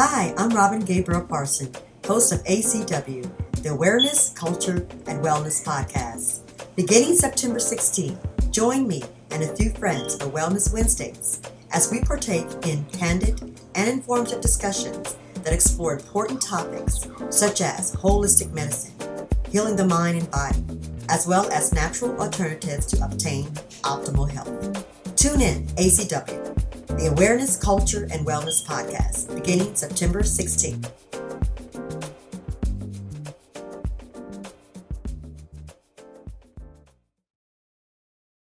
Hi, I'm Robin Gabriel Parson, host of ACW, the Awareness, Culture, and Wellness Podcast. Beginning September 16th, join me and a few friends for Wellness Wednesdays as we partake in candid and informative discussions that explore important topics such as holistic medicine, healing the mind and body, as well as natural alternatives to obtain optimal health. Tune in ACW, the Awareness, Culture, and Wellness Podcast, beginning September 16th.